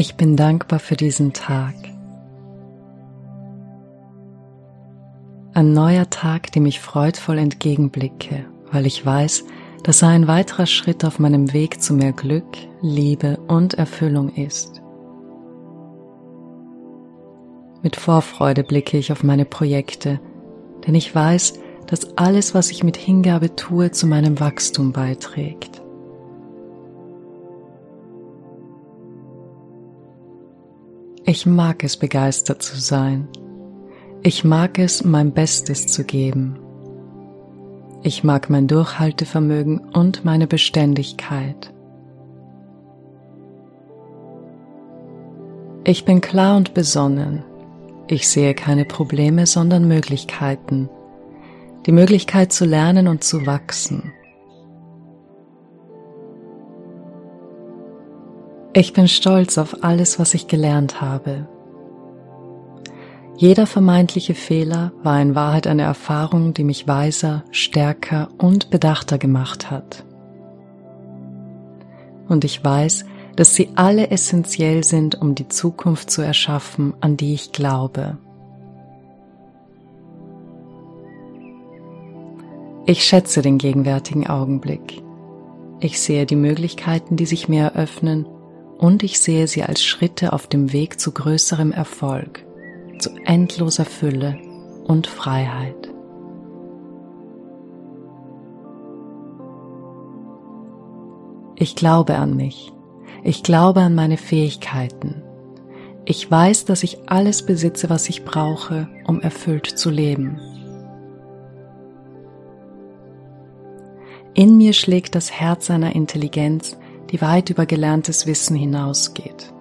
Ich bin dankbar für diesen Tag. Ein neuer Tag, dem ich freudvoll entgegenblicke, weil ich weiß, dass er ein weiterer Schritt auf meinem Weg zu mehr Glück, Liebe und Erfüllung ist. Mit Vorfreude blicke ich auf meine Projekte, denn ich weiß, dass alles, was ich mit Hingabe tue, zu meinem Wachstum beiträgt. Ich mag es, begeistert zu sein. Ich mag es, mein Bestes zu geben. Ich mag mein Durchhaltevermögen und meine Beständigkeit. Ich bin klar und besonnen. Ich sehe keine Probleme, sondern Möglichkeiten. Die Möglichkeit zu lernen und zu wachsen. Ich bin stolz auf alles, was ich gelernt habe. Jeder vermeintliche Fehler war in Wahrheit eine Erfahrung, die mich weiser, stärker und bedachter gemacht hat. Und ich weiß, dass sie alle essentiell sind, um die Zukunft zu erschaffen, an die ich glaube. Ich schätze den gegenwärtigen Augenblick. Ich sehe die Möglichkeiten, die sich mir eröffnen und ich sehe sie als Schritte auf dem Weg zu größerem Erfolg, zu endloser Fülle und Freiheit. Ich glaube an mich. Ich glaube an meine Fähigkeiten. Ich weiß, dass ich alles besitze, was ich brauche, um erfüllt zu leben. In mir schlägt das Herz einer Intelligenz, die weit über gelerntes Wissen hinausgeht.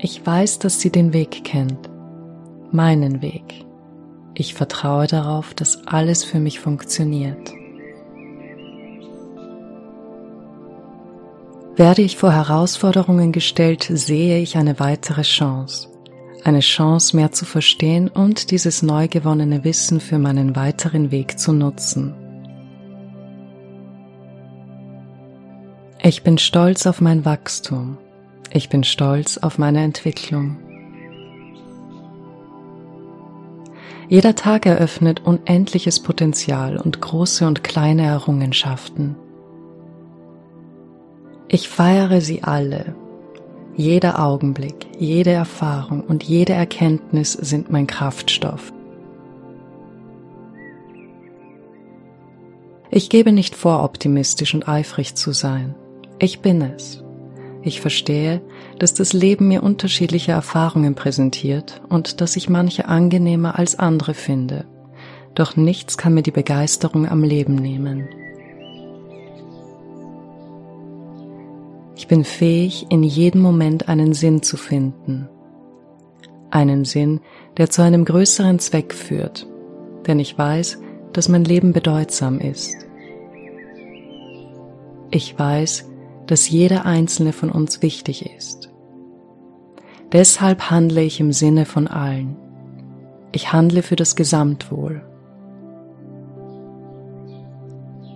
Ich weiß, dass sie den Weg kennt, meinen Weg. Ich vertraue darauf, dass alles für mich funktioniert. Werde ich vor Herausforderungen gestellt, sehe ich eine weitere Chance. Eine Chance mehr zu verstehen und dieses neu gewonnene Wissen für meinen weiteren Weg zu nutzen. Ich bin stolz auf mein Wachstum. Ich bin stolz auf meine Entwicklung. Jeder Tag eröffnet unendliches Potenzial und große und kleine Errungenschaften. Ich feiere sie alle. Jeder Augenblick, jede Erfahrung und jede Erkenntnis sind mein Kraftstoff. Ich gebe nicht vor, optimistisch und eifrig zu sein. Ich bin es. Ich verstehe, dass das Leben mir unterschiedliche Erfahrungen präsentiert und dass ich manche angenehmer als andere finde. Doch nichts kann mir die Begeisterung am Leben nehmen. Ich bin fähig, in jedem Moment einen Sinn zu finden. Einen Sinn, der zu einem größeren Zweck führt, denn ich weiß, dass mein Leben bedeutsam ist. Ich weiß, dass jeder einzelne von uns wichtig ist. Deshalb handle ich im Sinne von allen. Ich handle für das Gesamtwohl.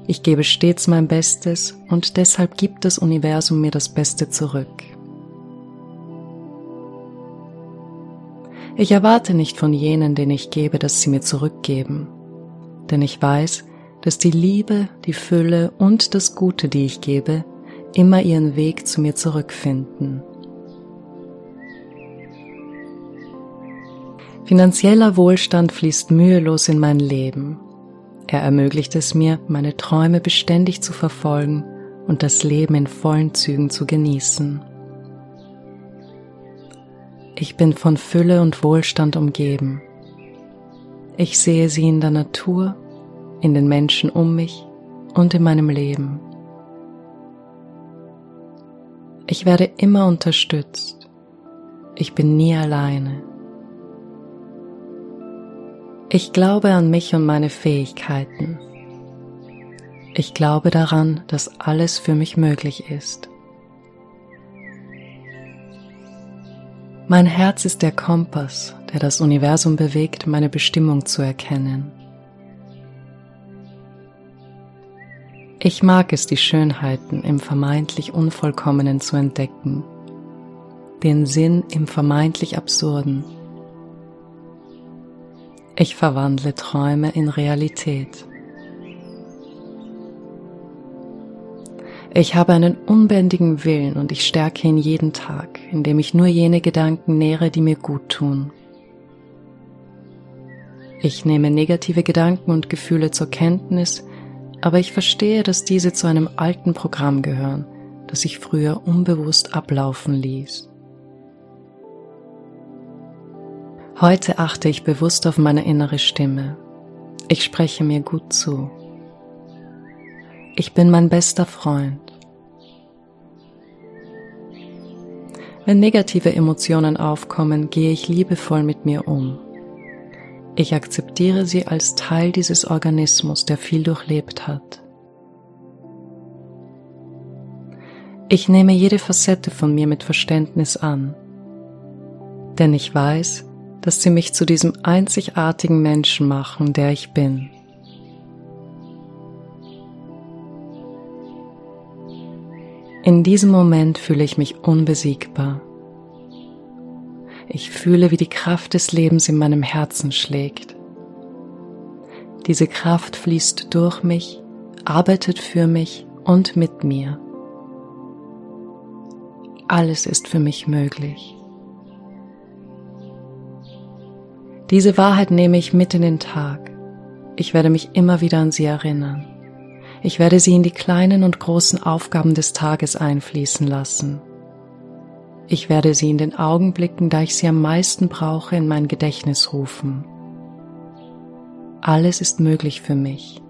Ich gebe stets mein Bestes und deshalb gibt das Universum mir das Beste zurück. Ich erwarte nicht von jenen, denen ich gebe, dass sie mir zurückgeben, denn ich weiß, dass die Liebe, die Fülle und das Gute, die ich gebe, immer ihren Weg zu mir zurückfinden. Finanzieller Wohlstand fließt mühelos in mein Leben. Er ermöglicht es mir, meine Träume beständig zu verfolgen und das Leben in vollen Zügen zu genießen. Ich bin von Fülle und Wohlstand umgeben. Ich sehe sie in der Natur, in den Menschen um mich und in meinem Leben. Ich werde immer unterstützt. Ich bin nie alleine. Ich glaube an mich und meine Fähigkeiten. Ich glaube daran, dass alles für mich möglich ist. Mein Herz ist der Kompass, der das Universum bewegt, meine Bestimmung zu erkennen. Ich mag es, die Schönheiten im vermeintlich Unvollkommenen zu entdecken, den Sinn im vermeintlich Absurden. Ich verwandle Träume in Realität. Ich habe einen unbändigen Willen und ich stärke ihn jeden Tag, indem ich nur jene Gedanken nähre, die mir gut tun. Ich nehme negative Gedanken und Gefühle zur Kenntnis, aber ich verstehe, dass diese zu einem alten Programm gehören, das ich früher unbewusst ablaufen ließ. Heute achte ich bewusst auf meine innere Stimme. Ich spreche mir gut zu. Ich bin mein bester Freund. Wenn negative Emotionen aufkommen, gehe ich liebevoll mit mir um. Ich akzeptiere sie als Teil dieses Organismus, der viel durchlebt hat. Ich nehme jede Facette von mir mit Verständnis an, denn ich weiß, dass sie mich zu diesem einzigartigen Menschen machen, der ich bin. In diesem Moment fühle ich mich unbesiegbar. Ich fühle, wie die Kraft des Lebens in meinem Herzen schlägt. Diese Kraft fließt durch mich, arbeitet für mich und mit mir. Alles ist für mich möglich. Diese Wahrheit nehme ich mit in den Tag. Ich werde mich immer wieder an sie erinnern. Ich werde sie in die kleinen und großen Aufgaben des Tages einfließen lassen. Ich werde sie in den Augenblicken, da ich sie am meisten brauche, in mein Gedächtnis rufen. Alles ist möglich für mich.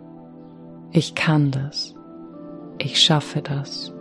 Ich kann das. Ich schaffe das.